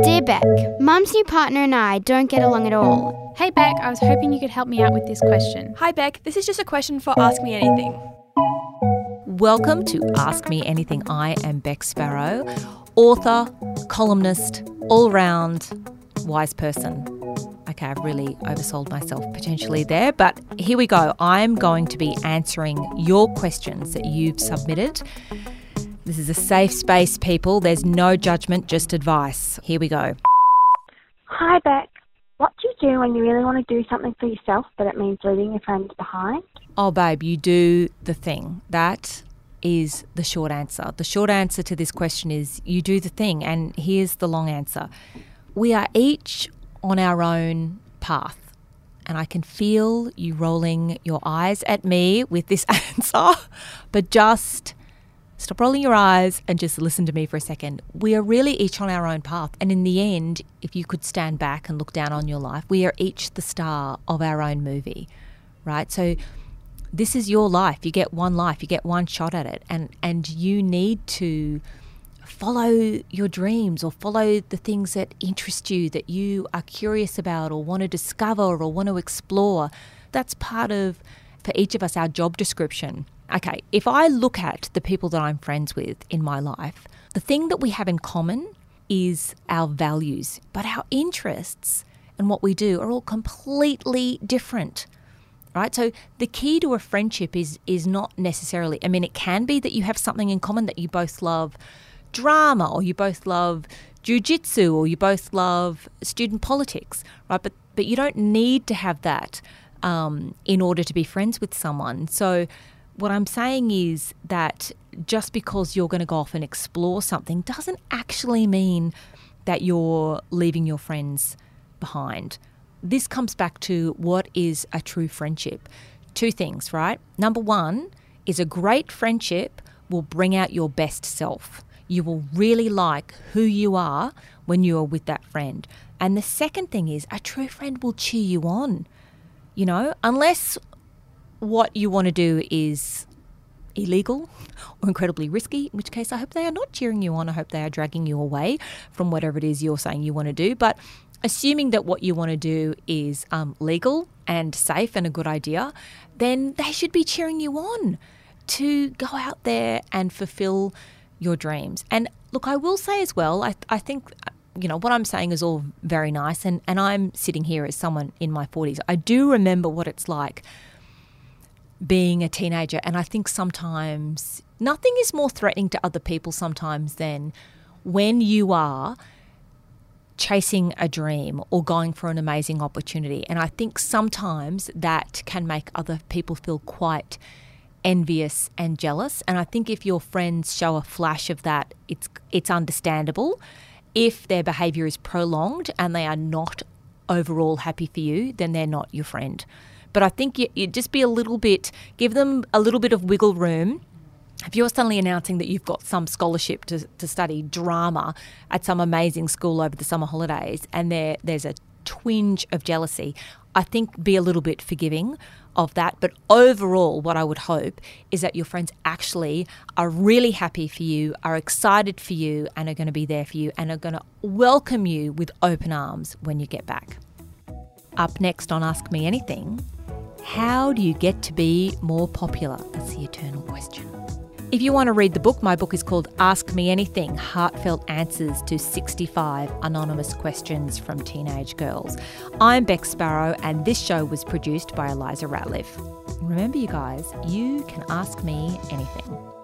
Dear Beck, Mum's new partner and I don't get along at all. Hey Beck, I was hoping you could help me out with this question. Hi Beck, this is just a question for Ask Me Anything. Welcome to Ask Me Anything. I am Beck Sparrow, author, columnist, all round wise person. Okay, I've really oversold myself potentially there, but here we go. I'm going to be answering your questions that you've submitted. This is a safe space, people. There's no judgment, just advice. Here we go. Hi, Beck. What do you do when you really want to do something for yourself, but it means leaving your friends behind? Oh, babe, you do the thing. That is the short answer. The short answer to this question is you do the thing. And here's the long answer we are each on our own path. And I can feel you rolling your eyes at me with this answer, but just stop rolling your eyes and just listen to me for a second. We are really each on our own path. And in the end, if you could stand back and look down on your life, we are each the star of our own movie, right? So this is your life. You get one life, you get one shot at it. And, and you need to follow your dreams or follow the things that interest you, that you are curious about or want to discover or want to explore. That's part of, for each of us, our job description okay, if I look at the people that I'm friends with in my life, the thing that we have in common is our values, but our interests and what we do are all completely different. Right? So the key to a friendship is is not necessarily I mean it can be that you have something in common that you both love drama or you both love jujitsu or you both love student politics, right? But but you don't need to have that um, in order to be friends with someone. So what I'm saying is that just because you're going to go off and explore something doesn't actually mean that you're leaving your friends behind. This comes back to what is a true friendship. Two things, right? Number one is a great friendship will bring out your best self. You will really like who you are when you are with that friend. And the second thing is a true friend will cheer you on. You know, unless what you want to do is illegal or incredibly risky, in which case I hope they are not cheering you on. I hope they are dragging you away from whatever it is you're saying you want to do. But assuming that what you want to do is um, legal and safe and a good idea, then they should be cheering you on to go out there and fulfill your dreams. And look, I will say as well, I, I think you know, what I'm saying is all very nice. And, and I'm sitting here as someone in my 40s. I do remember what it's like being a teenager. And I think sometimes nothing is more threatening to other people sometimes than when you are chasing a dream or going for an amazing opportunity. And I think sometimes that can make other people feel quite envious and jealous. And I think if your friends show a flash of that, it's it's understandable. If their behavior is prolonged and they are not overall happy for you, then they're not your friend. But I think you, you just be a little bit, give them a little bit of wiggle room if you're suddenly announcing that you've got some scholarship to, to study drama at some amazing school over the summer holidays and there there's a twinge of jealousy, I think be a little bit forgiving of that. But overall, what I would hope is that your friends actually are really happy for you, are excited for you, and are going to be there for you and are going to welcome you with open arms when you get back. Up next on Ask Me Anything, how do you get to be more popular? That's the eternal question. If you want to read the book, my book is called Ask Me Anything Heartfelt Answers to 65 Anonymous Questions from Teenage Girls. I'm Beck Sparrow, and this show was produced by Eliza Ratliff. Remember, you guys, you can ask me anything.